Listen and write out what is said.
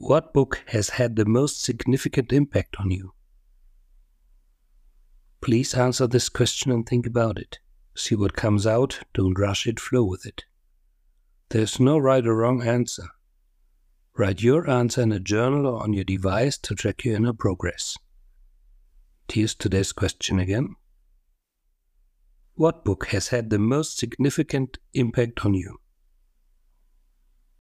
What book has had the most significant impact on you? Please answer this question and think about it. See what comes out, don't rush it, flow with it. There's no right or wrong answer. Write your answer in a journal or on your device to track your inner progress. Here's today's question again. What book has had the most significant impact on you?